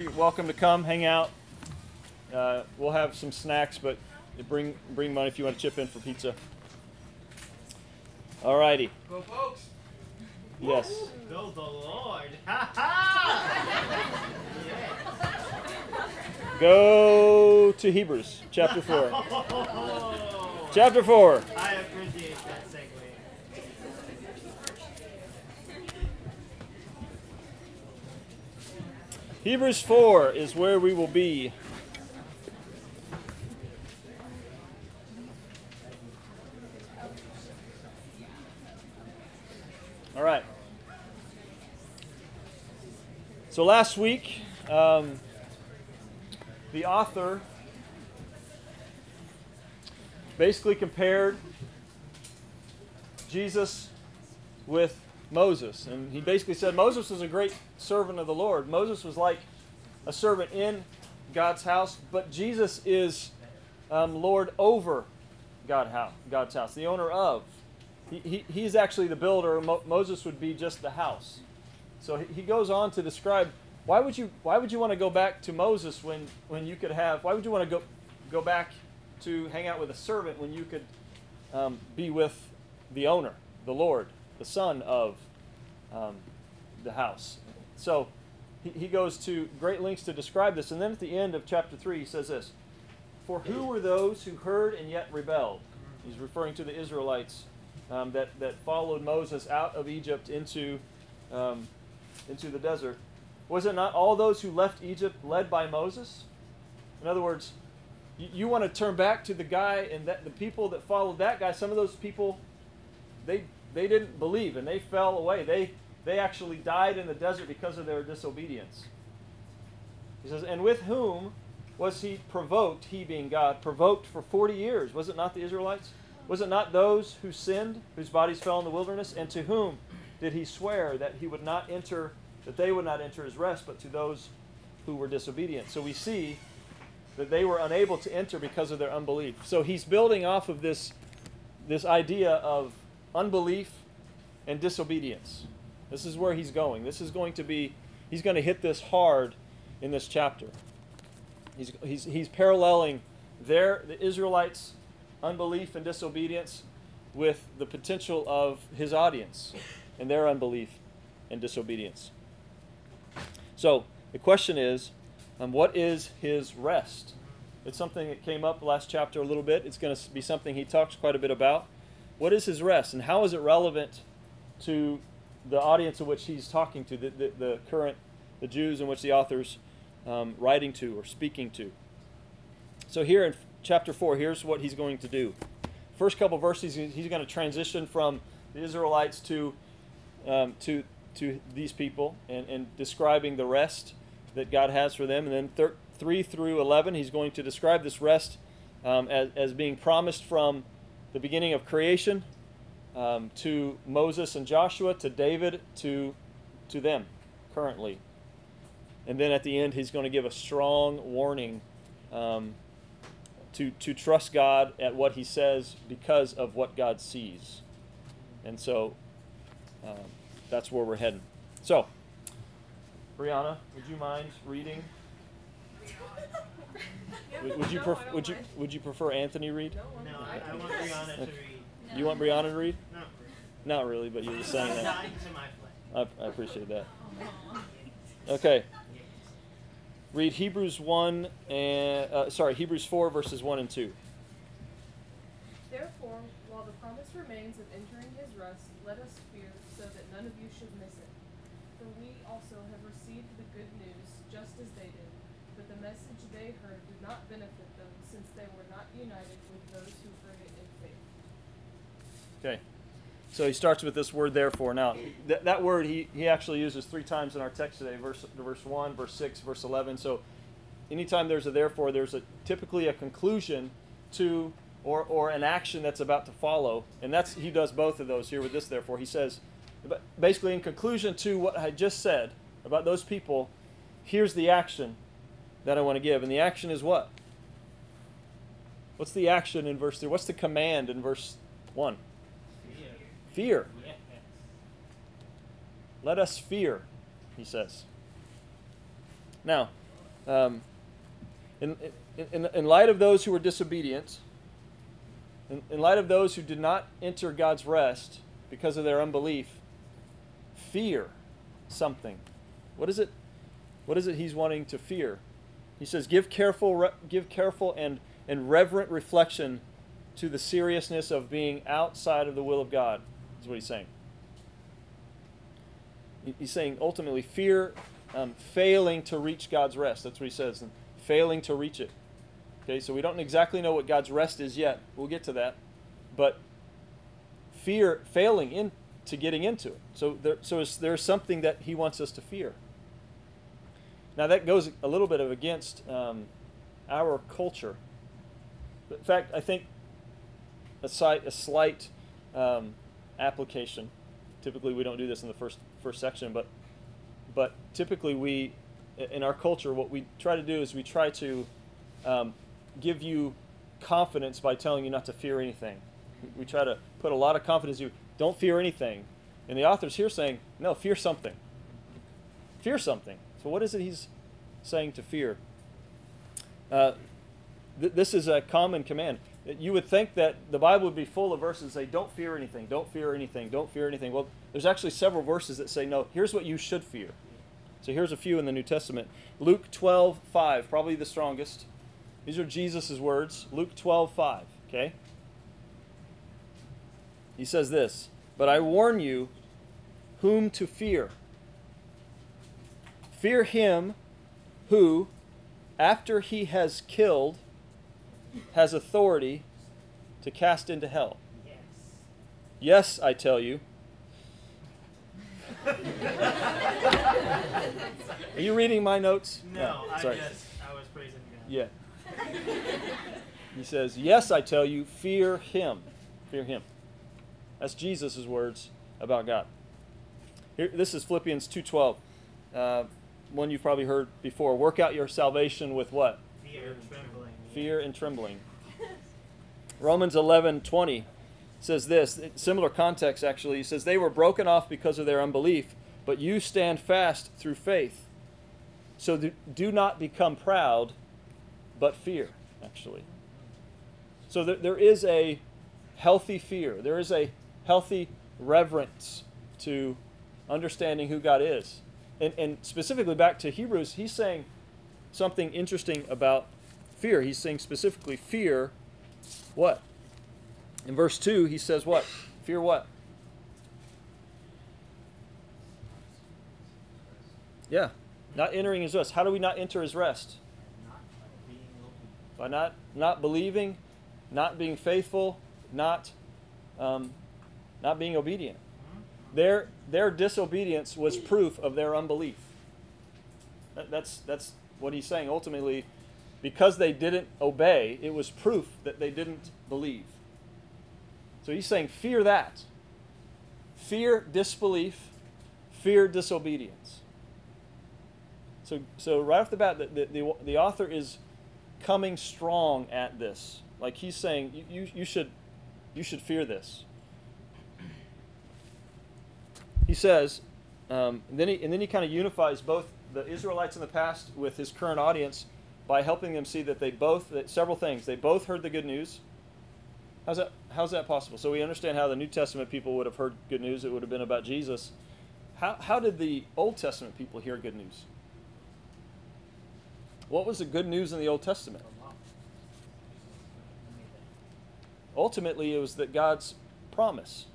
You're welcome to come, hang out. Uh, we'll have some snacks, but bring bring money if you want to chip in for pizza. All righty. Go, folks. Yes. Go the Lord. Ha ha! Go to Hebrews chapter four. Chapter four. I appreciate that segue. Hebrews four is where we will be. All right. So last week, um, the author basically compared Jesus with Moses. And he basically said Moses was a great servant of the Lord. Moses was like a servant in God's house, but Jesus is um, Lord over God house, God's house, the owner of. He, he, he's actually the builder. Mo- Moses would be just the house. So he, he goes on to describe why would you why would you want to go back to Moses when, when you could have why would you want to go go back to hang out with a servant when you could um, be with the owner, the Lord, the son of um, the house. So he, he goes to great lengths to describe this. And then at the end of chapter 3, he says this For who were those who heard and yet rebelled? He's referring to the Israelites um, that, that followed Moses out of Egypt into, um, into the desert. Was it not all those who left Egypt led by Moses? In other words, you, you want to turn back to the guy and that the people that followed that guy. Some of those people, they they didn't believe and they fell away. They they actually died in the desert because of their disobedience. He says, and with whom was he provoked? He being God provoked for forty years. Was it not the Israelites? Was it not those who sinned, whose bodies fell in the wilderness? And to whom did he swear that he would not enter, that they would not enter his rest, but to those who were disobedient? So we see that they were unable to enter because of their unbelief. So he's building off of this, this idea of unbelief and disobedience. This is where he's going. This is going to be, he's going to hit this hard in this chapter. He's, he's, he's paralleling their, the Israelites' unbelief and disobedience with the potential of his audience and their unbelief and disobedience. So the question is, um, what is his rest? It's something that came up last chapter a little bit. It's going to be something he talks quite a bit about. What is his rest, and how is it relevant to the audience in which he's talking to, the, the, the current, the Jews in which the author's um, writing to or speaking to? So here in chapter 4, here's what he's going to do. First couple verses, he's going to transition from the Israelites to, um, to, to these people and, and describing the rest that God has for them. And then thir- 3 through 11, he's going to describe this rest um, as, as being promised from the beginning of creation um, to Moses and Joshua, to David, to, to them currently. And then at the end, he's going to give a strong warning um, to, to trust God at what he says because of what God sees. And so um, that's where we're heading. So, Brianna, would you mind reading? Would, would you pref- would you would you prefer Anthony read? No, I, I want Brianna to read. You want Brianna to read? No. Not really, but you were saying that. Dying to my flesh. I, I appreciate that. Okay. Read Hebrews one and uh, sorry Hebrews four verses one and two. Therefore, while the promise remains of entering his rest, let us fear, so that none of you should miss it. For we also have received the good news, just as they did. But the message they heard did not benefit them, since they were not united with those who heard it in faith. Okay. So he starts with this word therefore. Now, th- that word he, he actually uses three times in our text today verse, verse 1, verse 6, verse 11. So anytime there's a therefore, there's a, typically a conclusion to or, or an action that's about to follow. And that's he does both of those here with this therefore. He says, basically, in conclusion to what I just said about those people, here's the action that I want to give. And the action is what? What's the action in verse 3? What's the command in verse 1? Fear. Let us fear, he says. Now, um, in, in, in light of those who were disobedient, in, in light of those who did not enter God's rest because of their unbelief, fear something. What is it? What is it he's wanting to fear? He says, "Give careful, re- give careful and and reverent reflection to the seriousness of being outside of the will of God." What he's saying. He's saying ultimately fear um, failing to reach God's rest. That's what he says, and failing to reach it. Okay, so we don't exactly know what God's rest is yet. We'll get to that, but fear failing into getting into it. So there, so there's something that he wants us to fear. Now that goes a little bit of against um, our culture. In fact, I think a, slight, a slight um, application. Typically, we don't do this in the first first section, but but typically we, in our culture, what we try to do is we try to um, give you confidence by telling you not to fear anything. We try to put a lot of confidence in you. Don't fear anything. And the author's here saying, no, fear something. Fear something. So, what is it he's saying to fear? Uh, th- this is a common command. You would think that the Bible would be full of verses that say, don't fear anything, don't fear anything, don't fear anything. Well, there's actually several verses that say, no, here's what you should fear. So here's a few in the New Testament. Luke 12, 5, probably the strongest. These are Jesus' words. Luke 12, 5. Okay? He says this But I warn you whom to fear. Fear him who, after he has killed, has authority to cast into hell. Yes. Yes, I tell you. Are you reading my notes? No, I sorry. just I was praising God. Yeah. he says, Yes, I tell you, fear him. Fear him. That's Jesus' words about God. Here, this is Philippians 2.12. Uh, one you've probably heard before. Work out your salvation with what? Fear and trembling. Fear and trembling. Romans 11.20 says this, similar context actually. He says, They were broken off because of their unbelief, but you stand fast through faith. So do not become proud, but fear, actually. So there, there is a healthy fear, there is a healthy reverence to understanding who God is. And, and specifically back to Hebrews, he's saying something interesting about fear. He's saying specifically, fear what? In verse 2, he says what? Fear what? Yeah, not entering his rest. How do we not enter his rest? By not not believing, not being faithful, not um, not being obedient. Their their disobedience was proof of their unbelief. That, that's that's what he's saying. Ultimately, because they didn't obey, it was proof that they didn't believe. So he's saying, fear that. Fear disbelief, fear disobedience. So, so right off the bat, the, the, the, the author is coming strong at this. Like he's saying, you, you, you, should, you should fear this. He says, um, and then he, and then he kind of unifies both the Israelites in the past with his current audience by helping them see that they both, that several things, they both heard the good news. How's that, how's that possible? So we understand how the New Testament people would have heard good news. It would have been about Jesus. How, how did the Old Testament people hear good news? What was the good news in the Old Testament? Ultimately, it was that God's promise.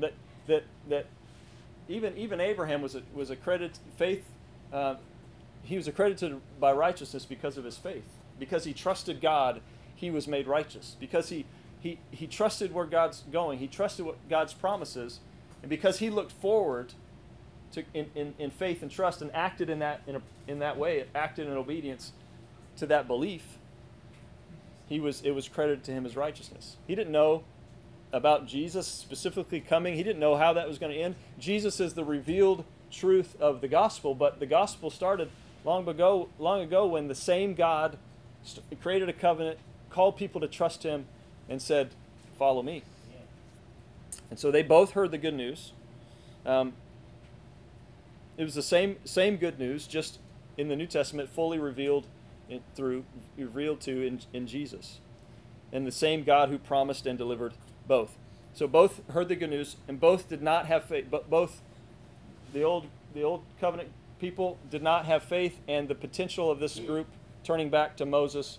That, that, that even, even Abraham was, a, was a accredited, faith, uh, he was accredited by righteousness because of his faith. Because he trusted God, he was made righteous. Because he, he, he trusted where God's going, he trusted what God's promises, and because he looked forward to, in, in, in faith and trust and acted in that, in, a, in that way, acted in obedience to that belief, he was, it was credited to him as righteousness. He didn't know about Jesus specifically coming, he didn't know how that was going to end. Jesus is the revealed truth of the gospel, but the gospel started long ago, long ago when the same God created a covenant, called people to trust him, and said, Follow me. And so they both heard the good news. Um, it was the same, same good news, just in the New Testament fully revealed in, through revealed to in, in Jesus, and the same God who promised and delivered both. So both heard the good news, and both did not have faith. But both the old the old covenant people did not have faith, and the potential of this group turning back to Moses,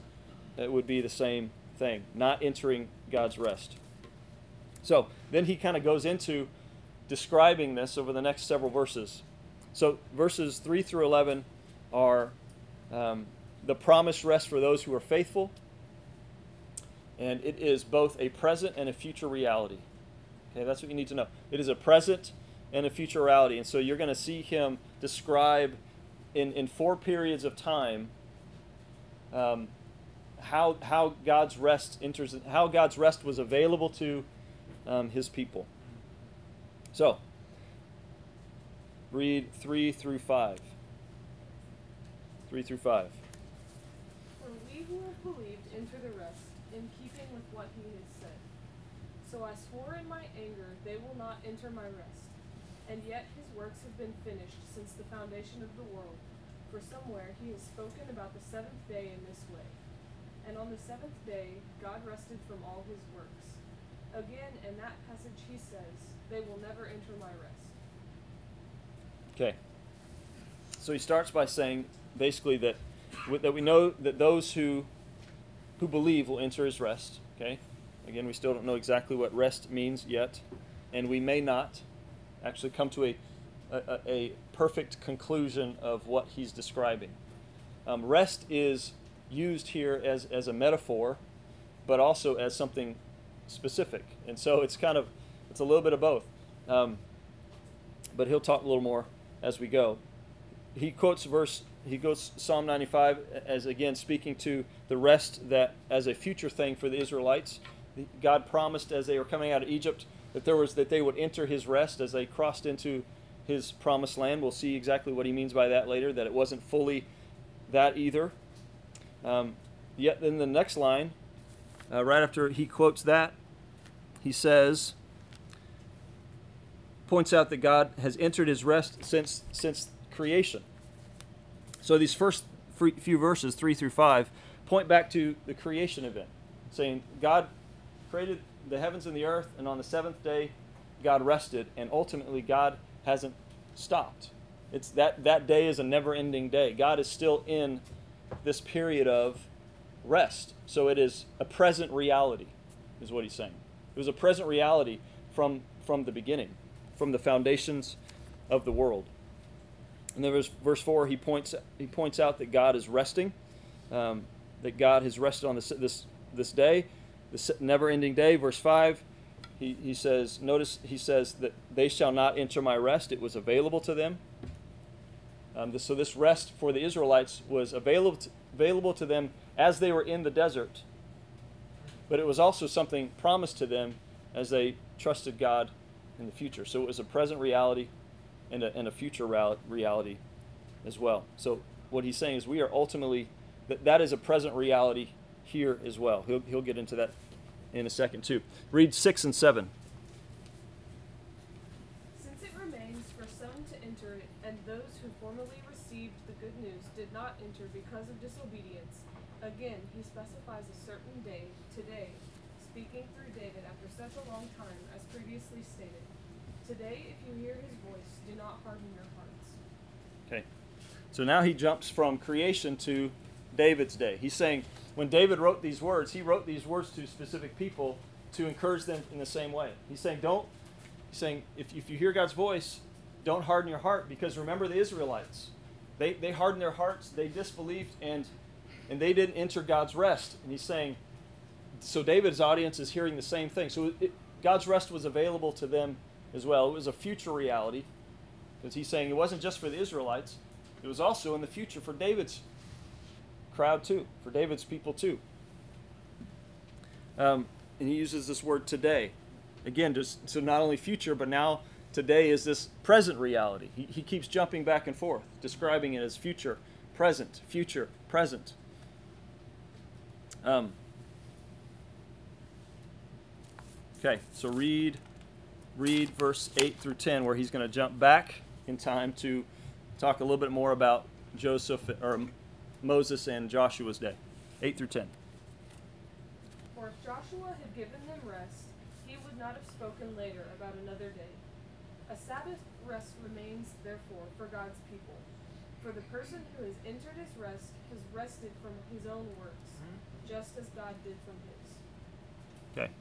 it would be the same thing, not entering God's rest. So then he kind of goes into describing this over the next several verses. So verses 3 through 11 are um, the promised rest for those who are faithful, and it is both a present and a future reality. Okay, that's what you need to know. It is a present and a future reality. And so you're going to see him describe in, in four periods of time um, how, how God's rest enters, how God's rest was available to um, his people. So, read 3 through 5. 3 through 5. For we who have believed enter the rest, in keeping with what he has said. So I swore in my anger, they will not enter my rest. And yet his works have been finished since the foundation of the world. For somewhere he has spoken about the seventh day in this way. And on the seventh day God rested from all his works. Again, in that passage he says, They will never enter my rest. Okay. So he starts by saying basically that that we know that those who who believe will enter his rest. Okay. Again, we still don't know exactly what rest means yet, and we may not actually come to a, a, a perfect conclusion of what he's describing. Um, rest is used here as, as a metaphor, but also as something specific. And so it's kind of, it's a little bit of both. Um, but he'll talk a little more as we go. He quotes verse, he goes Psalm 95 as again speaking to the rest that as a future thing for the Israelites. God promised as they were coming out of Egypt that there was that they would enter his rest as they crossed into his promised land. We'll see exactly what he means by that later. That it wasn't fully that either. Um, yet in the next line, uh, right after he quotes that, he says, points out that God has entered his rest since since creation. So these first few verses, three through five, point back to the creation event, saying God created the heavens and the earth, and on the seventh day, God rested, and ultimately, God hasn't stopped. It's that that day is a never-ending day. God is still in this period of rest. So it is a present reality, is what he's saying. It was a present reality from from the beginning, from the foundations of the world. And then verse, verse four, he points he points out that God is resting, um, that God has rested on this this this day, the never ending day. Verse 5, he, he says, notice he says that they shall not enter my rest. It was available to them. Um, so this rest for the Israelites was available to, available to them as they were in the desert, but it was also something promised to them as they trusted God in the future. So it was a present reality and a, and a future reality as well. So what he's saying is we are ultimately that that is a present reality here as well. He'll, he'll get into that in a second, too. Read 6 and 7. Since it remains for some to enter it, and those who formerly received the good news did not enter because of disobedience, again he specifies a certain day, today, speaking through David after such a long time as previously stated. Today, if you hear his voice, do not harden your hearts. Okay. So now he jumps from creation to David's day. He's saying, when David wrote these words, he wrote these words to specific people to encourage them in the same way. He's saying, don't, he's saying, if, if you hear God's voice, don't harden your heart because remember the Israelites. They, they hardened their hearts, they disbelieved, and, and they didn't enter God's rest. And he's saying, so David's audience is hearing the same thing. So it, God's rest was available to them as well. It was a future reality because he's saying it wasn't just for the Israelites, it was also in the future for David's crowd too, for David's people too. Um, and he uses this word today. Again, just so not only future, but now today is this present reality. He, he keeps jumping back and forth, describing it as future, present, future, present. Um, okay, so read read verse 8 through 10 where he's going to jump back in time to talk a little bit more about Joseph or Moses and Joshua's day. 8 through 10. For if Joshua had given them rest, he would not have spoken later about another day. A Sabbath rest remains, therefore, for God's people. For the person who has entered his rest has rested from his own works, just as God did from his. Okay.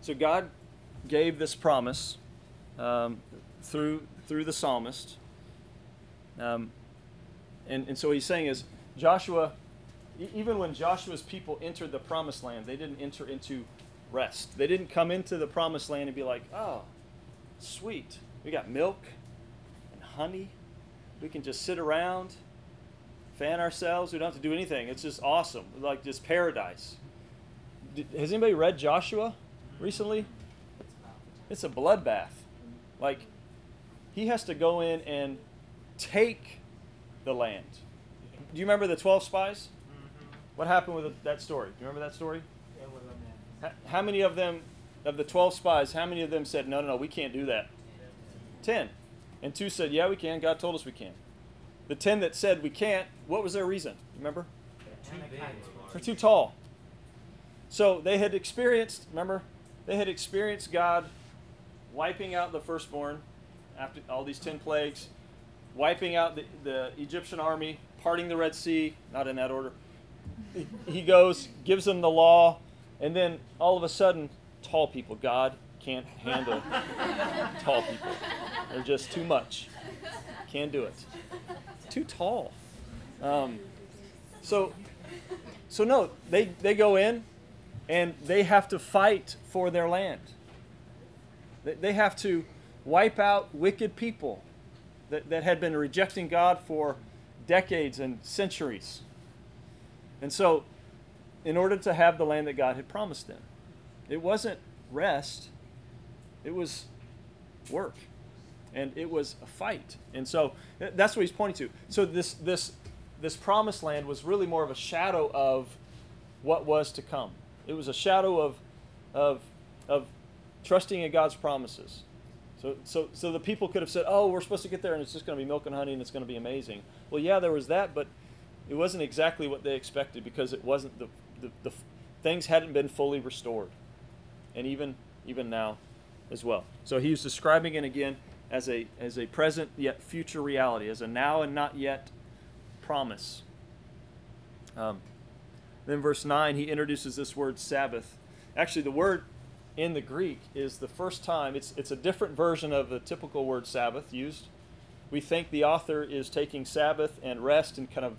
So God gave this promise um, through through the psalmist, um, and and so what he's saying is Joshua, even when Joshua's people entered the promised land, they didn't enter into rest. They didn't come into the promised land and be like, oh, sweet, we got milk and honey, we can just sit around, fan ourselves, we don't have to do anything. It's just awesome, like just paradise. Has anybody read Joshua recently? It's a bloodbath. Like, he has to go in and take the land. Do you remember the 12 spies? What happened with that story? Do you remember that story? How, how many of them, of the 12 spies, how many of them said, no, no, no, we can't do that? 10. And two said, yeah, we can. God told us we can. The 10 that said we can't, what was their reason? Remember? They're too tall. So they had experienced, remember, they had experienced God wiping out the firstborn after all these 10 plagues, wiping out the, the Egyptian army, parting the Red Sea, not in that order. He- goes, gives them the law, and then all of a sudden, tall people, God can't handle tall people. They're just too much. Can't do it. Too tall. Um, so, so no, they, they go in and they have to fight for their land. They, they have to wipe out wicked people that, that had been rejecting God for decades and centuries. And so, in order to have the land that God had promised them, it wasn't rest, it was work. And it was a fight. And so that's what he's pointing to. So this this this promised land was really more of a shadow of what was to come. It was a shadow of of of trusting in God's promises. So, so, so the people could have said, "Oh, we're supposed to get there, and it's just going to be milk and honey, and it's going to be amazing." Well, yeah, there was that, but it wasn't exactly what they expected because it wasn't the, the, the things hadn't been fully restored, and even even now, as well. So he was describing it again as a as a present yet future reality, as a now and not yet promise. Um, then verse nine, he introduces this word Sabbath. Actually, the word in the Greek is the first time, it's, it's a different version of the typical word Sabbath used. We think the author is taking Sabbath and rest and kind of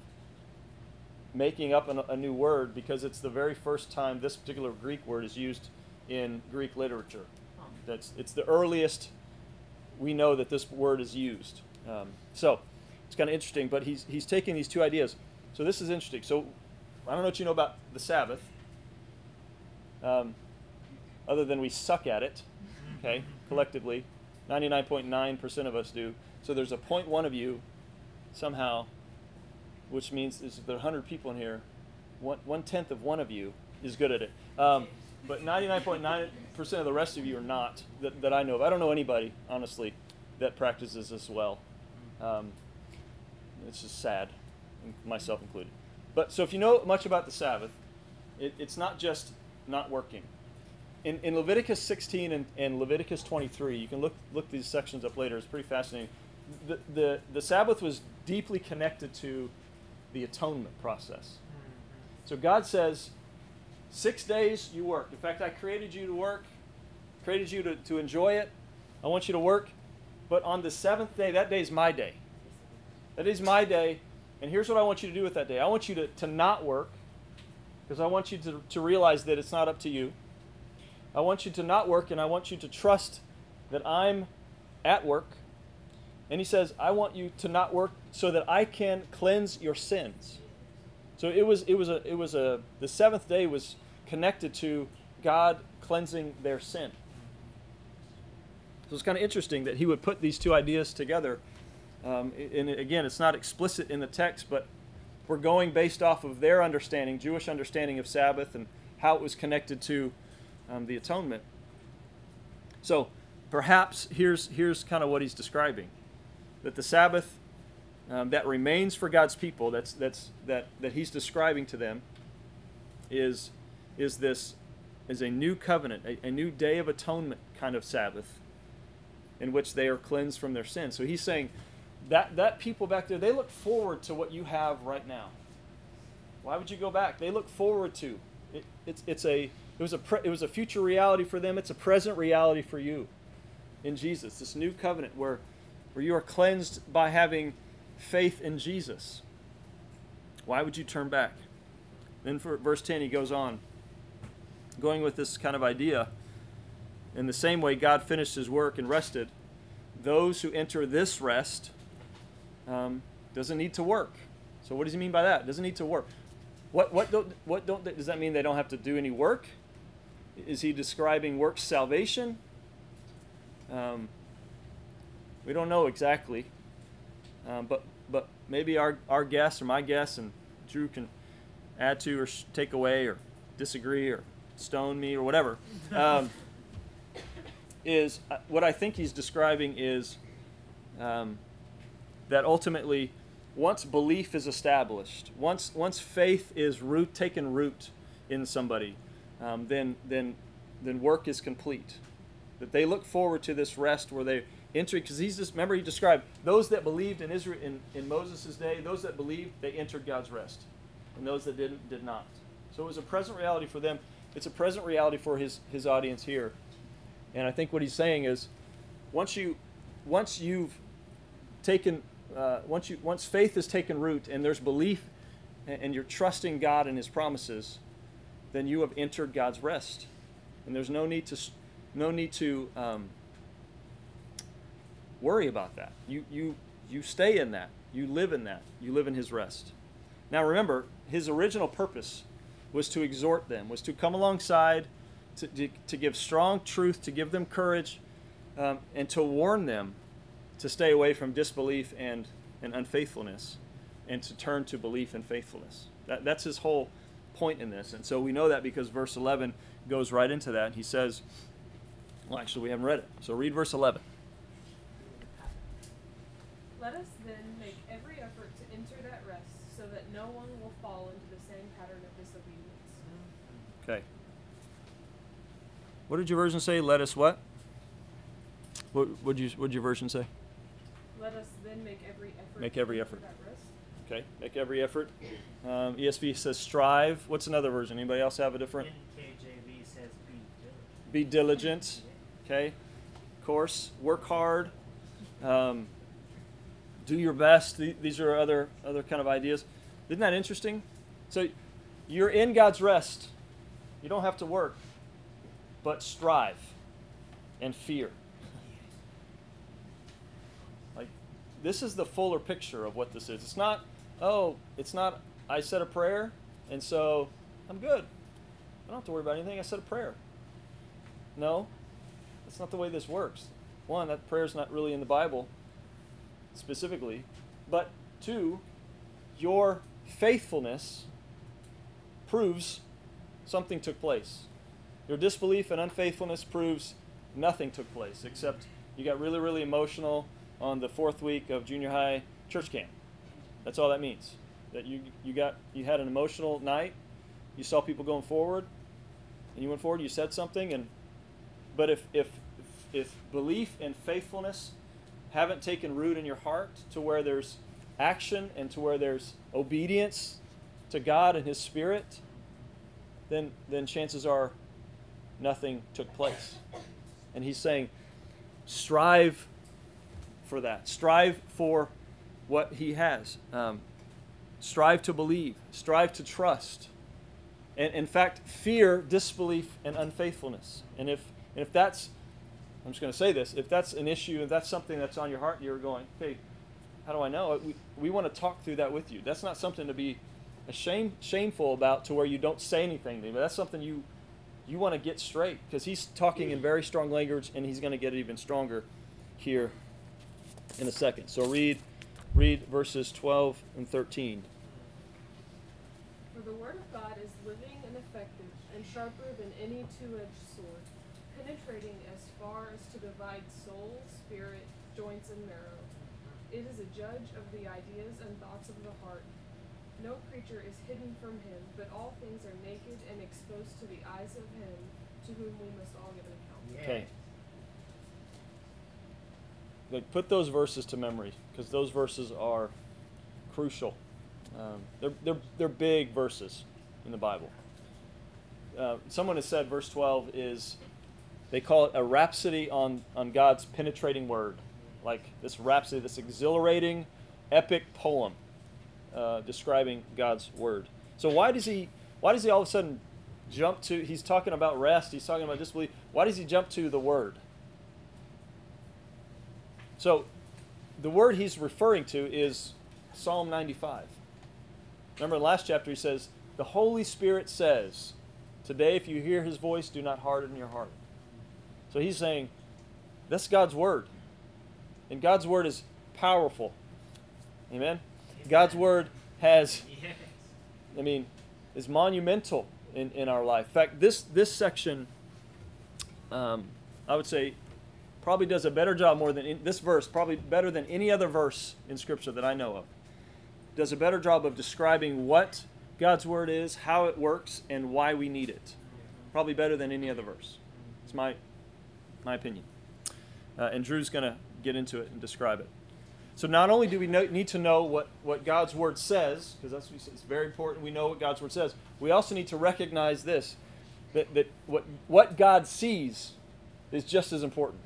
making up an, a new word because it's the very first time this particular Greek word is used in Greek literature. That's, it's the earliest we know that this word is used. Um, so it's kind of interesting, but he's, he's taking these two ideas. So this is interesting. So I don't know what you know about the Sabbath. Um, other than we suck at it, okay, collectively. 99.9% of us do. So there's a 0.1 of you somehow, which means is there are 100 people in here, one, one tenth of one of you is good at it. Um, but 99.9% of the rest of you are not, that, that I know of. I don't know anybody, honestly, that practices this well. Um, it's just sad, myself included. But so if you know much about the Sabbath, it, it's not just not working in, in Leviticus 16 and, and Leviticus 23, you can look look these sections up later. It's pretty fascinating. The, the, the Sabbath was deeply connected to the atonement process. So God says, six days you work. In fact, I created you to work, created you to, to enjoy it. I want you to work. But on the seventh day, that day is my day. That is my day. And here's what I want you to do with that day I want you to, to not work, because I want you to, to realize that it's not up to you. I want you to not work and I want you to trust that I'm at work. And he says, I want you to not work so that I can cleanse your sins. So it was it was a it was a the seventh day was connected to God cleansing their sin. So it's kind of interesting that he would put these two ideas together. Um, and again, it's not explicit in the text, but we're going based off of their understanding, Jewish understanding of Sabbath and how it was connected to um, the atonement. So perhaps here's here's kind of what he's describing: that the Sabbath um, that remains for God's people, that's, that's, that, that he's describing to them, is, is this is a new covenant, a, a new day of atonement kind of Sabbath in which they are cleansed from their sins. So he's saying that, that people back there, they look forward to what you have right now. Why would you go back? They look forward to it, it's, it's a it was a pre, it was a future reality for them. It's a present reality for you in Jesus. This new covenant where where you are cleansed by having faith in Jesus. Why would you turn back? Then for verse 10 he goes on going with this kind of idea in the same way God finished his work and rested, those who enter this rest um, doesn't need to work. So what does he mean by that? Doesn't need to work. What what don't what don't does that mean they don't have to do any work? Is he describing work salvation? Um, we don't know exactly, um, but but maybe our our guess or my guess, and Drew can add to or sh- take away or disagree or stone me or whatever. Um, is uh, what I think he's describing is um, that ultimately once belief is established, once once faith is root taken root in somebody, um, then then then work is complete. That they look forward to this rest where they enter because he's just remember he described those that believed in Israel in, in Moses' day, those that believed they entered God's rest. And those that didn't did not. So it was a present reality for them. It's a present reality for his, his audience here. And I think what he's saying is once you once you've taken uh, once you once faith has taken root and there's belief and, and you're trusting God and His promises, then you have entered God's rest, and there's no need to no need to um, worry about that. You you you stay in that. You live in that. You live in His rest. Now remember, His original purpose was to exhort them, was to come alongside, to, to, to give strong truth, to give them courage, um, and to warn them to stay away from disbelief and, and unfaithfulness and to turn to belief and faithfulness. That, that's his whole point in this. And so we know that because verse 11 goes right into that. He says, well, actually, we haven't read it. So read verse 11. Let us then make every effort to enter that rest so that no one will fall into the same pattern of disobedience. Okay. What did your version say? Let us what? What would you What'd your version say? Let us then make every effort. Make every effort. Okay, make every effort. Um, ESV says strive. What's another version? Anybody else have a different? NKJV says be diligent. Be diligent. Okay, course, work hard. Um, do your best. These are other other kind of ideas. Isn't that interesting? So you're in God's rest. You don't have to work, but strive and fear. Like this is the fuller picture of what this is. It's not, oh, it's not I said a prayer and so I'm good. I don't have to worry about anything. I said a prayer. No. That's not the way this works. One, that prayer's not really in the Bible specifically. But two, your faithfulness proves something took place. Your disbelief and unfaithfulness proves nothing took place except you got really, really emotional on the fourth week of junior high church camp. That's all that means. That you you got you had an emotional night. You saw people going forward, and you went forward. You said something, and but if if if belief and faithfulness haven't taken root in your heart to where there's action and to where there's obedience to God and His Spirit, then then chances are nothing took place. And He's saying, strive for that. Strive for what He has. Um, strive to believe. Strive to trust. And in fact, fear disbelief and unfaithfulness. And if and if that's I'm just going to say this. If that's an issue, if that's something that's on your heart, you're going, hey, how do I know? We, we want to talk through that with you. That's not something to be ashamed, shameful about to where you don't say anything to. But that's something you you want to get straight because he's talking in very strong language and he's going to get it even stronger here in a second. So read read verses 12 and 13. For the word of God is living and effective and sharper than any two-edged sword, penetrating as far as to divide soul, spirit, joints, and marrow, It is a judge of the ideas and thoughts of the heart. No creature is hidden from him, but all things are naked and exposed to the eyes of him to whom we must all give an account. Okay. Like put those verses to memory because those verses are crucial. Um, they're, they're, they're big verses in the Bible. Uh, someone has said verse 12 is, they call it a rhapsody on, on God's penetrating word. Like this rhapsody, this exhilarating, epic poem uh, describing God's word. So why does he why does he all of a sudden jump to he's talking about rest, he's talking about disbelief. Why does he jump to the word? So the word he's referring to is Psalm 95. Remember in the last chapter he says, The Holy Spirit says, Today if you hear his voice, do not harden your heart. So he's saying, That's God's word. And God's word is powerful. Amen? God's word has, I mean, is monumental in, in our life. In fact, this, this section, um, I would say, probably does a better job more than in, this verse, probably better than any other verse in Scripture that I know of. Does a better job of describing what God's word is, how it works, and why we need it. Probably better than any other verse. It's my my opinion. Uh, and Drew's going to get into it and describe it. So not only do we know, need to know what, what God's word says, because that's it's very important we know what God's word says. We also need to recognize this, that, that what, what God sees is just as important.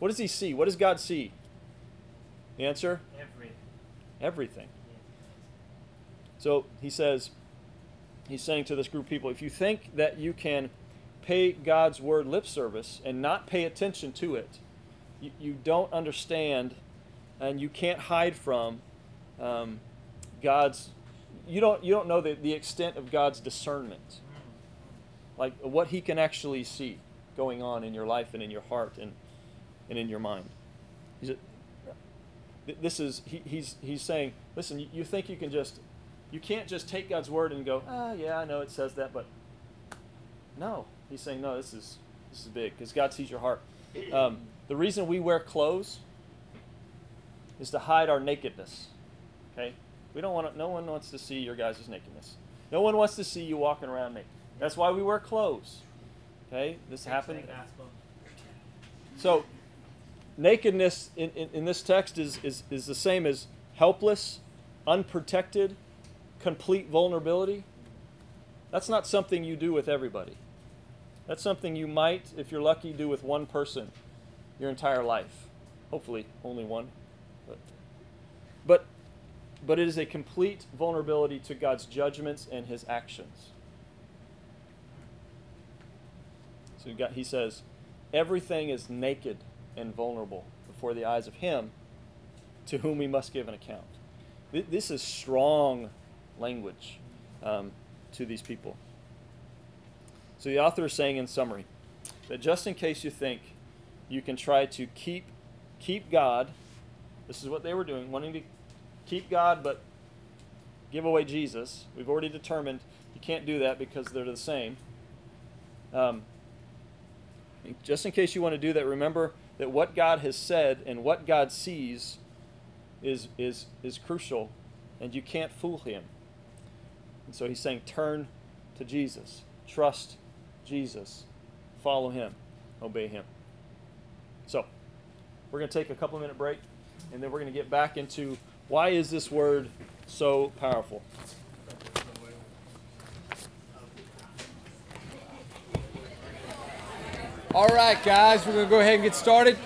What does he see? What does God see? The answer? Everything. Everything. So he says, he's saying to this group of people, if you think that you can pay God's word lip service and not pay attention to it, you, you don't understand and you can't hide from um, God's, you don't, you don't know the, the extent of God's discernment. Like what he can actually see going on in your life and in your heart and, and in your mind. He's this is he, he's he's saying listen you, you think you can just you can't just take god's word and go ah yeah i know it says that but no he's saying no this is this is big because god sees your heart. Um, the reason we wear clothes is to hide our nakedness okay? We don't want to, no one wants to see your guys' nakedness. No one wants to see you walking around naked. That's why we wear clothes okay? This happened so, nakedness in, in, in this text is, is, is the same as helpless, unprotected, complete vulnerability. That's not something you do with everybody. That's something you might, if you're lucky, do with one person your entire life. Hopefully, only one. But, but, but it is a complete vulnerability to God's judgments and his actions. So God, he says, everything is naked and vulnerable before the eyes of him to whom we must give an account. This is strong language um, to these people. So the author is saying in summary that just in case you think you can try to keep keep God, this is what they were doing, wanting to keep God but give away Jesus. We've already determined you can't do that because they're the same. Um, just in case you want to do that, remember that what God has said and what God sees is, is, is crucial, and you can't fool him. And so he's saying, turn to Jesus, trust Jesus, follow him, obey him. So, we're going to take a couple minute break, and then we're going to get back into why is this word so powerful. All right, guys, we're going to go ahead and get started.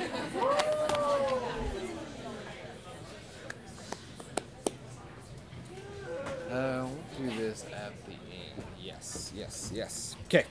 Uh, we'll do this at the end. Yes, yes, yes. Okay.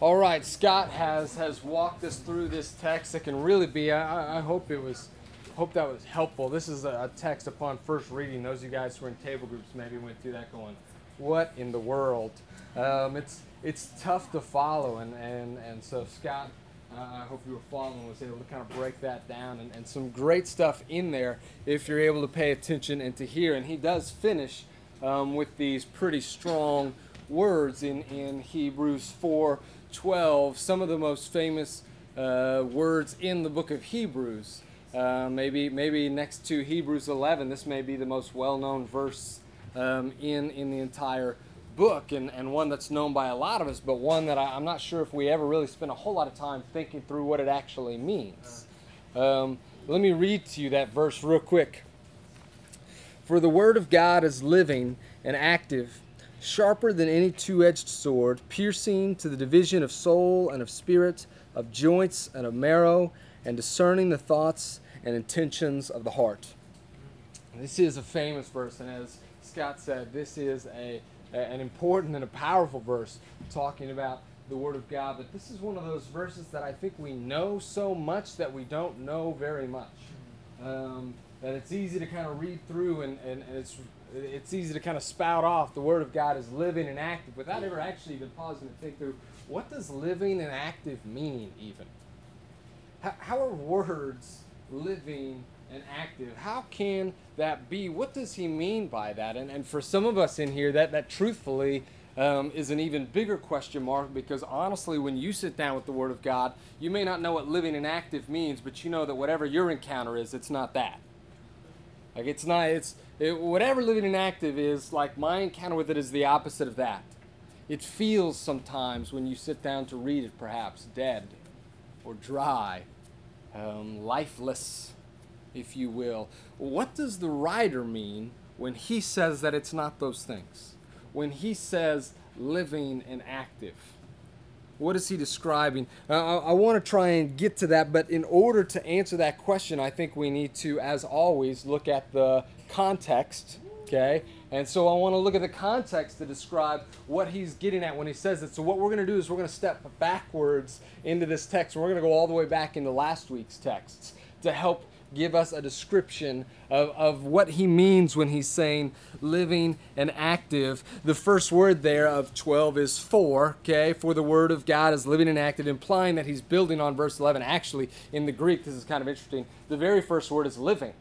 All right, Scott has has walked us through this text. That can really be. I, I- I hope it was, hope that was helpful. This is a, a text upon first reading. Those of you guys who are in table groups maybe went through that, going, "What in the world?" Um, it's it's tough to follow, and and and so Scott, uh, I hope you were following, was able to kind of break that down, and, and some great stuff in there if you're able to pay attention and to hear. And he does finish um, with these pretty strong words in in Hebrews four twelve, some of the most famous uh, words in the book of Hebrews. Uh, maybe maybe next to Hebrews 11, this may be the most well-known verse um, in in the entire book, and, and one that's known by a lot of us, but one that I, am not sure if we ever really spent a whole lot of time thinking through what it actually means. Um, let me read to you that verse real quick. For the word of God is living and active, sharper than any two edged sword, piercing to the division of soul and of spirit, of joints and of marrow, and discerning the thoughts and intentions of the heart. This is a famous verse, and as Scott said, this is a, an important and a powerful verse talking about the Word of God. But this is one of those verses that I think we know so much that we don't know very much. Um, that it's easy to kind of read through and, and, and it's it's easy to kind of spout off the word of god is living and active without ever actually even pausing to think through what does living and active mean even how, how are words living and active how can that be what does he mean by that and, and for some of us in here that, that truthfully um, is an even bigger question mark because honestly, when you sit down with the Word of God, you may not know what living and active means, but you know that whatever your encounter is, it's not that. Like it's not it's it, whatever living and active is like my encounter with it is the opposite of that. It feels sometimes when you sit down to read it, perhaps dead or dry, um, lifeless, if you will. What does the writer mean when he says that it's not those things? When he says living and active? What is he describing? I, I want to try and get to that, but in order to answer that question, I think we need to, as always, look at the context. Okay? And so I want to look at the context to describe what he's getting at when he says it. So, what we're going to do is we're going to step backwards into this text. We're going to go all the way back into last week's texts to help give us a description of, of what he means when he's saying living and active. The first word there of 12 is for, okay? For the word of God is living and active, implying that he's building on verse 11. Actually, in the Greek, this is kind of interesting. The very first word is living.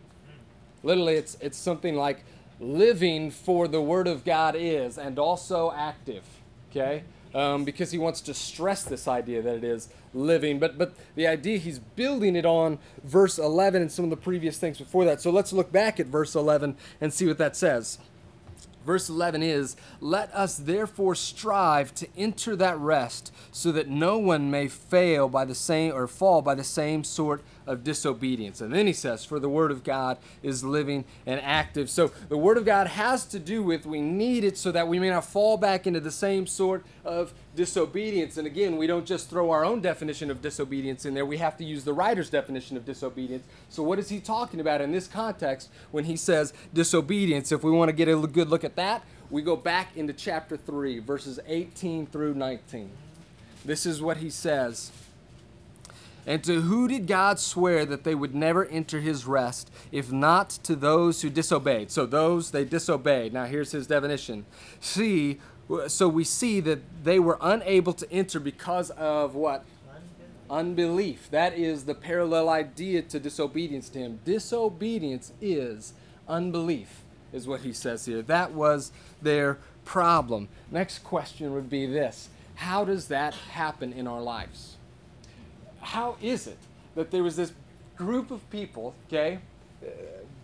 Literally, it's, it's something like living for the word of God is, and also active, okay? Um, because he wants to stress this idea that it is living. But but the idea he's building it on verse 11 and some of the previous things before that. So let's look back at verse 11 and see what that says. Verse 11 is, Let us therefore strive to enter that rest, so that no one may fail by the same or fall by the same sort of disobedience. And then he says, For the word of God is living and active. So the word of God has to do with we need it so that we may not fall back into the same sort of disobedience. And again, we don't just throw our own definition of disobedience in there, we have to use the writer's definition of disobedience. So, what is he talking about in this context when he says disobedience? If we want to get a good look at that, we go back into chapter 3, verses 18 through 19. This is what he says. And to who did God swear that they would never enter his rest, if not to those who disobeyed? So those they disobeyed. Now here's his definition. See, so we see that they were unable to enter because of what? Unbelief. That is the parallel idea to disobedience to him. Disobedience is unbelief, is what he says here. That was their problem. Next question would be this How does that happen in our lives? How is it that there was this group of people, okay? Uh,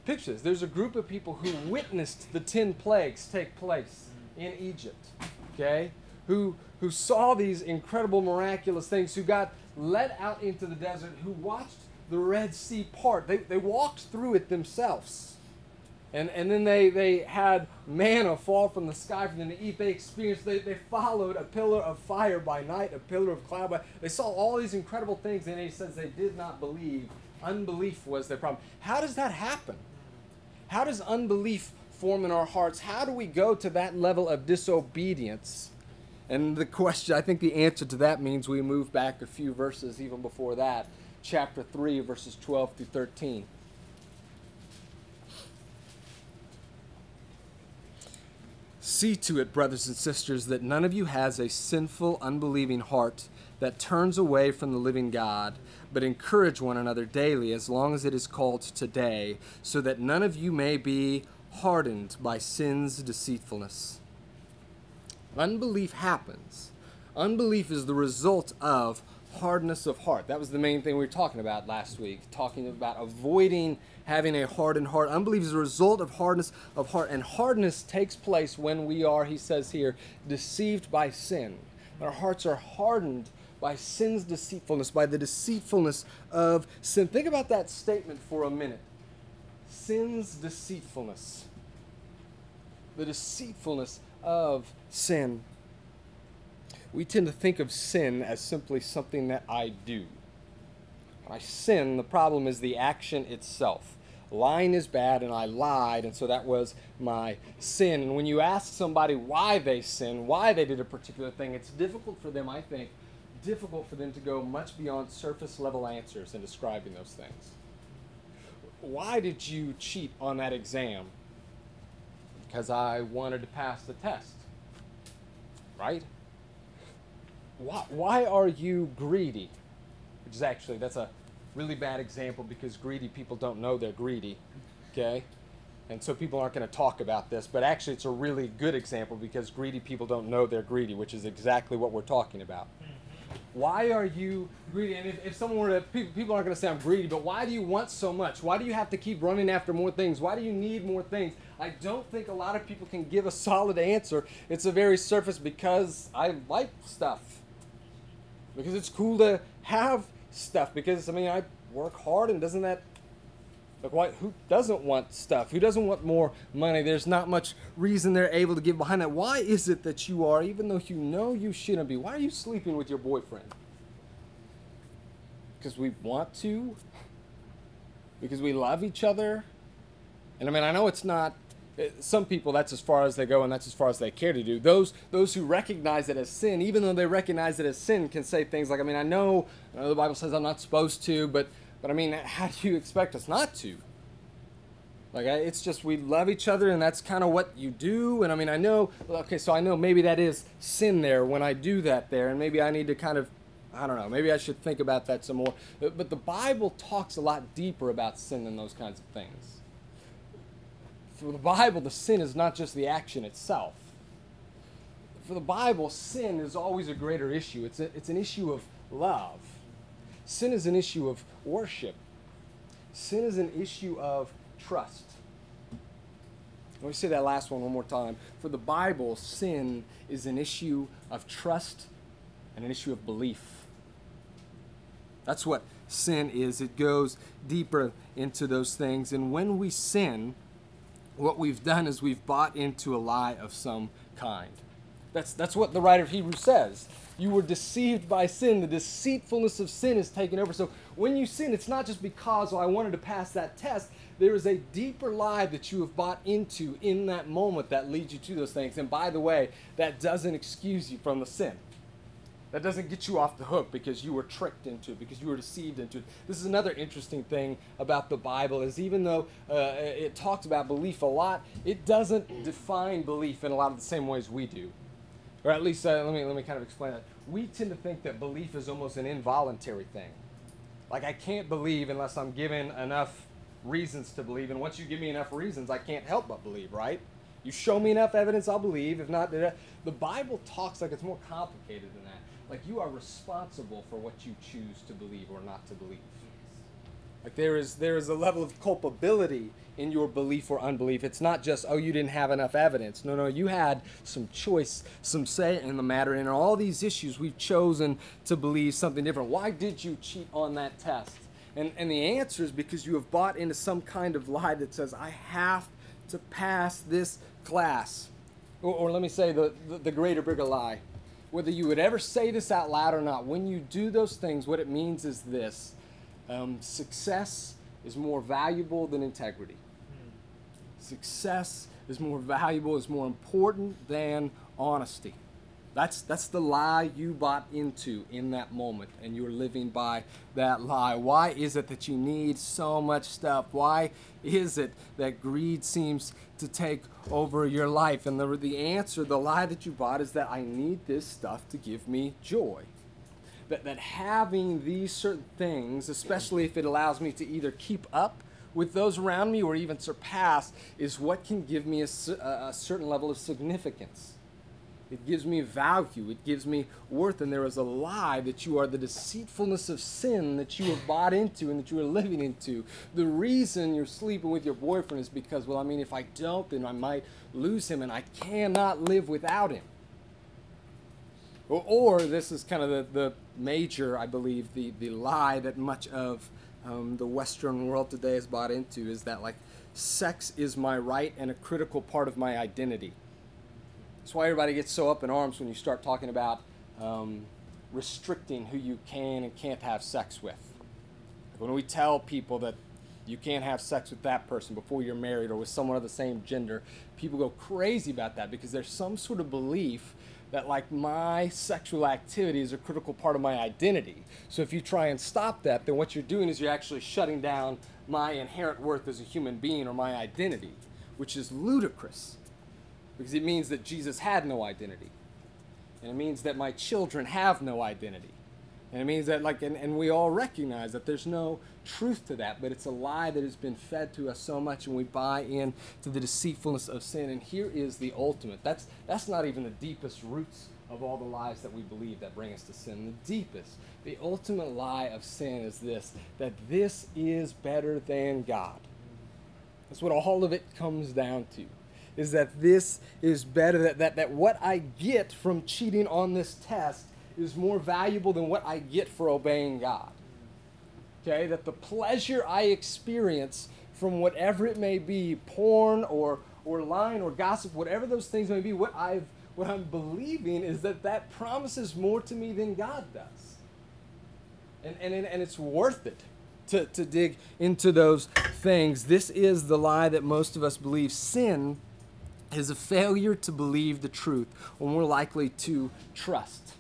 picture this. There's a group of people who witnessed the 10 plagues take place in Egypt, okay? Who, who saw these incredible, miraculous things, who got led out into the desert, who watched the Red Sea part. They, they walked through it themselves. And, and then they, they had manna fall from the sky for them to eat. They experienced, they, they followed a pillar of fire by night, a pillar of cloud by They saw all these incredible things, and he says they did not believe. Unbelief was their problem. How does that happen? How does unbelief form in our hearts, how do we go to that level of disobedience? And the question, I think the answer to that means we move back a few verses even before that, chapter 3, verses 12 through 13. See to it, brothers and sisters, that none of you has a sinful, unbelieving heart that turns away from the living God, but encourage one another daily as long as it is called today, so that none of you may be hardened by sin's deceitfulness. Unbelief happens. Unbelief is the result of hardness of heart. That was the main thing we were talking about last week, talking about avoiding having a hardened heart. Unbelief is a result of hardness of heart, and hardness takes place when we are, he says here, deceived by sin. Our hearts are hardened by sin's deceitfulness, by the deceitfulness of sin. Think about that statement for a minute. Sin's deceitfulness. The deceitfulness of sin. We tend to think of sin as simply something that I do. When I sin, the problem is the action itself. Lying is bad, and I lied, and so that was my sin. And when you ask somebody why they sin, why they did a particular thing, it's difficult for them, I think, difficult for them to go much beyond surface level answers in describing those things. Why did you cheat on that exam? Because I wanted to pass the test. Right? Why, why are you greedy? Which is actually, that's a really bad example because greedy people don't know they're greedy. Okay? And so people aren't going to talk about this, but actually it's a really good example because greedy people don't know they're greedy, which is exactly what we're talking about. Why are you greedy? And if, if someone were to, people, people aren't going to say I'm greedy, but why do you want so much? Why do you have to keep running after more things? Why do you need more things? I don't think a lot of people can give a solid answer. It's a very surface because I like stuff. Because it's cool to have stuff. Because, I mean, I work hard and doesn't that like, why, who doesn't want stuff? Who doesn't want more money? There's not much reason they're able to give behind that. Why is it that you are, even though you know you shouldn't be, why are you sleeping with your boyfriend? Because we want to? Because we love each other? And I mean, I know it's not. eh, Some people, that's as far as they go, and that's as far as they care to do. Those, those who recognize it as sin, even though they recognize it as sin, can say things like, "I mean, I know, I know the Bible says I'm not supposed to, but but I mean, how do you expect us not to? Like, it's just we love each other, and that's kind of what you do. And I mean, I know, okay, so I know maybe that is sin there when I do that there, and maybe I need to kind of, I don't know, maybe I should think about that some more. But, but the Bible talks a lot deeper about sin than those kinds of things. For the Bible, the sin is not just the action itself. For the Bible, sin is always a greater issue. It's, a, it's an issue of love. Sin is an issue of worship. Sin is an issue of trust. Let me say that last one one more time. For the Bible, sin is an issue of trust and an issue of belief. That's what sin is. It goes deeper into those things. And when we sin, what we've done is we've bought into a lie of some kind. That's, that's what the writer of Hebrews says. You were deceived by sin. The deceitfulness of sin is taken over. So when you sin, it's not just because, oh, I wanted to pass that test. There is a deeper lie that you have bought into in that moment that leads you to those things. And by the way, that doesn't excuse you from the sin. That doesn't get you off the hook because you were tricked into it, because you were deceived into it. This is another interesting thing about the Bible is even though uh, it talks about belief a lot, it doesn't define belief in a lot of the same ways we do. Or at least, uh, let, me, let me kind of explain that. We tend to think that belief is almost an involuntary thing. Like, I can't believe unless I'm given enough reasons to believe. And once you give me enough reasons, I can't help but believe, right? You show me enough evidence, I'll believe. If not, the Bible talks like it's more complicated than that. Like you are responsible for what you choose to believe or not to believe. Like there is there is a level of culpability in your belief or unbelief. It's not just oh you didn't have enough evidence. No, no, you had some choice, some say in the matter. And all these issues, we've chosen to believe something different. Why did you cheat on that test? And and the answer is because you have bought into some kind of lie that says I have to pass this class. Or, or let me say the, the the greater bigger lie whether you would ever say this out loud or not, when you do those things, what it means is this um, success is more valuable than integrity. Success is more valuable, is more important than honesty. That's, that's the lie you bought into in that moment, and you're living by that lie. Why is it that you need so much stuff? Why is it that greed seems to take over your life? And the, the answer, the lie that you bought, is that I need this stuff to give me joy. That, that having these certain things, especially if it allows me to either keep up with those around me or even surpass, is what can give me a, a certain level of significance. It gives me value. It gives me worth. And there is a lie that you are the deceitfulness of sin that you have bought into and that you are living into. The reason you're sleeping with your boyfriend is because, well, I mean, if I don't, then I might lose him and I cannot live without him. Or, or this is kind of the, the major, I believe, the, the lie that much of um, the Western world today is bought into is that, like, sex is my right and a critical part of my identity. That's why everybody gets so up in arms when you start talking about um, restricting who you can and can't have sex with. When we tell people that you can't have sex with that person before you're married or with someone of the same gender, people go crazy about that because there's some sort of belief that like my sexual activity is a critical part of my identity. So if you try and stop that, then what you're doing is you're actually shutting down my inherent worth as a human being or my identity, which is ludicrous because it means that Jesus had no identity. And it means that my children have no identity. And it means that, like, and, and we all recognize that there's no truth to that, but it's a lie that has been fed to us so much, and we buy in to the deceitfulness of sin. And here is the ultimate. That's, that's not even the deepest roots of all the lies that we believe that bring us to sin. The deepest, the ultimate lie of sin is this that this is better than God. That's what all of it comes down to. Is that this is better, that, that, that what I get from cheating on this test is more valuable than what I get for obeying God. Okay, that the pleasure I experience from whatever it may be, porn or or lying or gossip, whatever those things may be, what I've what I'm believing is that that promises more to me than God does. And, and, and it's worth it to, to dig into those things. This is the lie that most of us believe. Sin is a failure to believe the truth, or more likely to trust.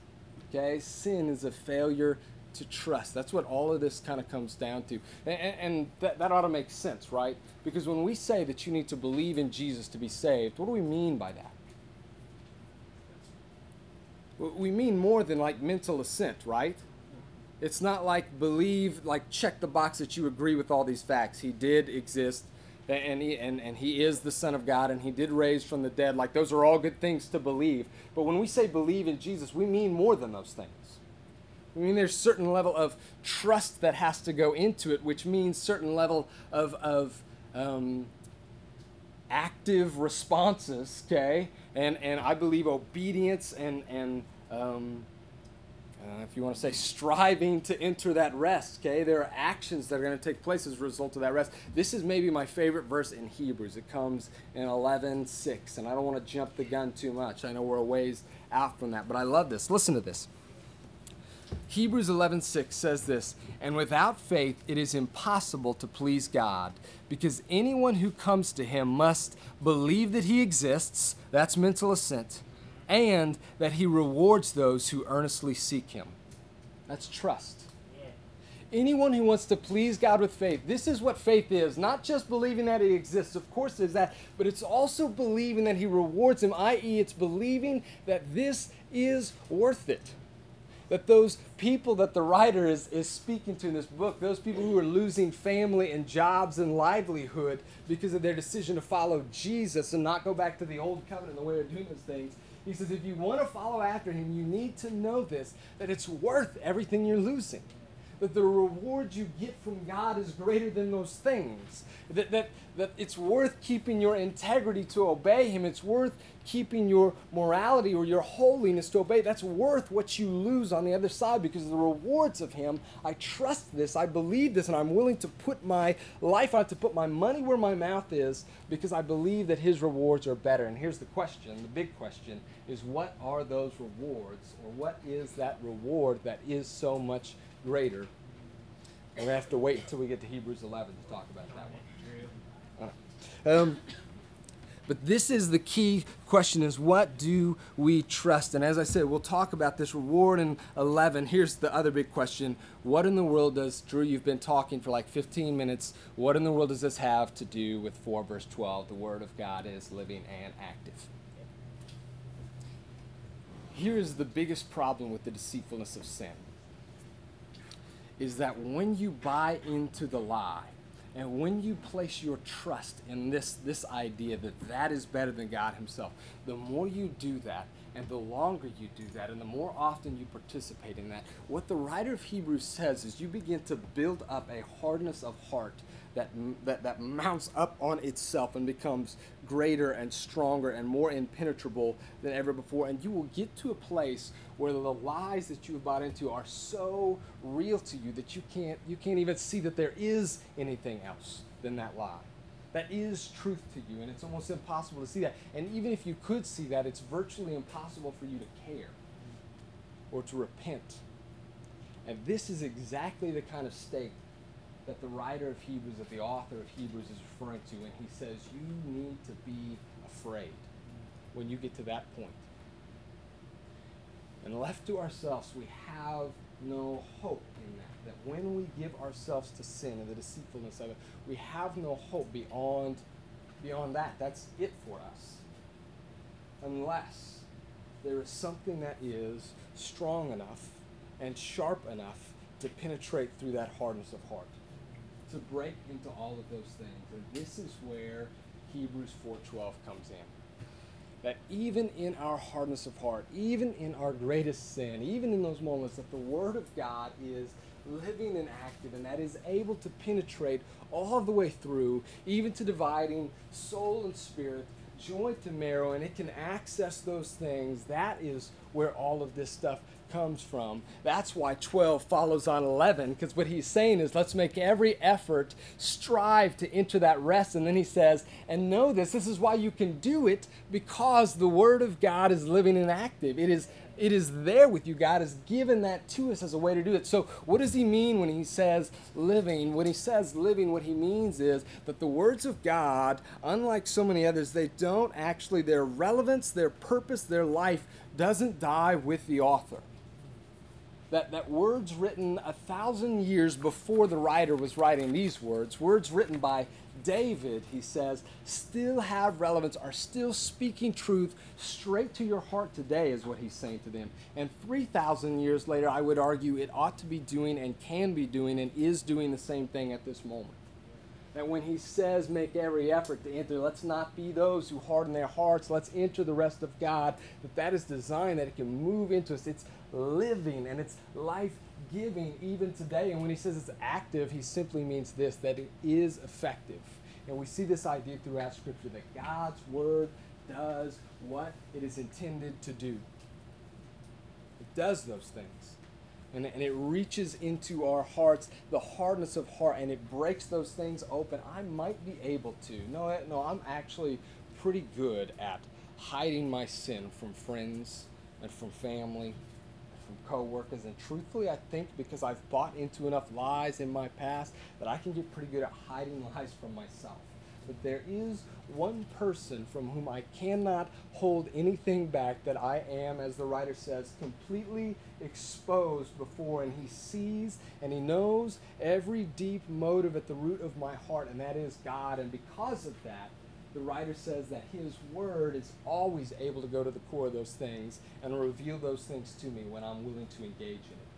Okay? Sin is a failure to trust. That's what all of this kind of comes down to. And, and that, that ought to make sense, right? Because when we say that you need to believe in Jesus to be saved, what do we mean by that? we mean more than like mental assent, right? It's not like believe, like check the box that you agree with all these facts. He did exist, and he, and, and he is the Son of God, and he did raise from the dead. Like those are all good things to believe. But when we say believe in Jesus, we mean more than those things. I mean, there's certain level of trust that has to go into it, which means certain level of, of um, active responses, okay? And, and I believe obedience and, and um, uh, if you want to say striving to enter that rest, okay? There are actions that are going to take place as a result of that rest. This is maybe my favorite verse in Hebrews. It comes in 11:6, and I don't want to jump the gun too much. I know we're a ways out from that, but I love this. Listen to this. Hebrews 11:6 says this, "And without faith it is impossible to please God, because anyone who comes to him must believe that he exists, that's mental assent, and that he rewards those who earnestly seek him." That's trust. Anyone who wants to please God with faith, this is what faith is. Not just believing that He exists, of course, there's that, but it's also believing that He rewards Him, i.e., it's believing that this is worth it that those people that the writer is, is speaking to in this book, those people who are losing family and jobs and livelihood because of their decision to follow Jesus and not go back to the old covenant, the way of doing those things, he says, if you want to follow after him, you need to know this, that it's worth everything you're losing. That the reward you get from God is greater than those things. That, that, that it's worth keeping your integrity to obey Him. It's worth keeping your morality or your holiness to obey. That's worth what you lose on the other side because of the rewards of Him. I trust this, I believe this, and I'm willing to put my life out, to put my money where my mouth is because I believe that His rewards are better. And here's the question the big question is what are those rewards, or what is that reward that is so much greater? And we have to wait until we get to Hebrews 11 to talk about that one. Um, but this is the key question is what do we trust? And as I said, we'll talk about this reward in 11. Here's the other big question. What in the world does, Drew, you've been talking for like 15 minutes. What in the world does this have to do with 4 verse 12? The Word of God is living and active. Here is the biggest problem with the deceitfulness of sin is that when you buy into the lie, And when you place your trust in this, this idea that that is better than God Himself, the more you do that, and the longer you do that, and the more often you participate in that, what the writer of Hebrews says is you begin to build up a hardness of heart that, that, that mounts up on itself and becomes greater and stronger and more impenetrable than ever before. And you will get to a place where the lies that you have bought into are so real to you that you can't, you can't even see that there is anything else than that lie. That is truth to you, and it's almost impossible to see that. And even if you could see that, it's virtually impossible for you to care or to repent. And this is exactly the kind of state that the writer of Hebrews, that the author of Hebrews is referring to and he says you need to be afraid when you get to that point. And left to ourselves, we have no hope in that. That when we give ourselves to sin and the deceitfulness of it, we have no hope beyond, beyond that. That's it for us. Unless there is something that is strong enough and sharp enough to penetrate through that hardness of heart, to break into all of those things. And this is where Hebrews 4:12 comes in that even in our hardness of heart, even in our greatest sin, even in those moments that the Word of God is living and active and that is able to penetrate all the way through, even to dividing soul and spirit, joint to marrow, and it can access those things. That is where all of this stuff comes from. That's why 12 follows on 11, because what he's saying is let's make every effort, strive to enter that rest. And then he says, and know this, this is why you can do it, because the Word of God is living and active. It is it is there with you. God has given that to us as a way to do it. So, what does he mean when he says living? When he says living, what he means is that the words of God, unlike so many others, they don't actually, their relevance, their purpose, their life doesn't die with the author that, that words written a thousand years before the writer was writing these words, words written by David, he says, still have relevance, are still speaking truth straight to your heart today, is what he's saying to them. And 3,000 years later, I would argue it ought to be doing and can be doing and is doing the same thing at this moment. That when he says, make every effort to enter, let's not be those who harden their hearts, let's enter the rest of God, that that is designed that it can move into us. It's living and it's life giving even today. And when he says it's active, he simply means this that it is effective. And we see this idea throughout Scripture that God's Word does what it is intended to do. It does those things. And, and it reaches into our hearts, the hardness of heart, and it breaks those things open. I might be able to. No, no, I'm actually pretty good at hiding my sin from friends and from family from coworkers. And truthfully, I think because I've bought into enough lies in my past that I can get pretty good at hiding lies from myself. But there is one person from whom I cannot hold anything back that I am, as the writer says, completely exposed before, and he sees and he knows every deep motive at the root of my heart, and that is God. And because of that, the writer says that his word is always able to go to the core of those things and reveal those things to me when I'm willing to engage in it.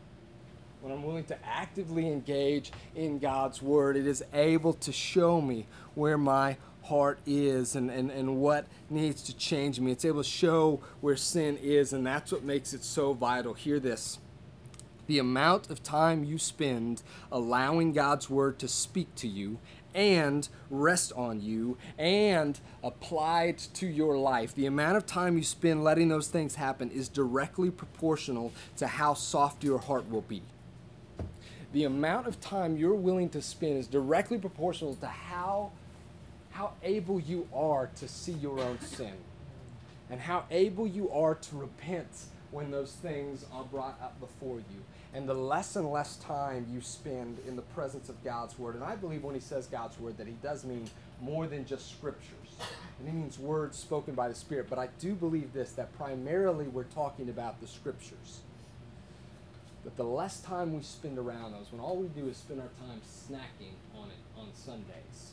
When I'm willing to actively engage in God's word, it is able to show me where my heart is and, and, and what needs to change me. It's able to show where sin is, and that's what makes it so vital. Hear this the amount of time you spend allowing God's word to speak to you and rest on you and applied to your life. The amount of time you spend letting those things happen is directly proportional to how soft your heart will be. The amount of time you're willing to spend is directly proportional to how, how able you are to see your own sin and how able you are to repent when those things are brought up before you and the less and less time you spend in the presence of God's Word. And I believe when he says God's Word that he does mean more than just scriptures. And he means words spoken by the Spirit. But I do believe this that primarily we're talking about the scriptures. That the less time we spend around those, when all we do is spend our time snacking on it on Sundays,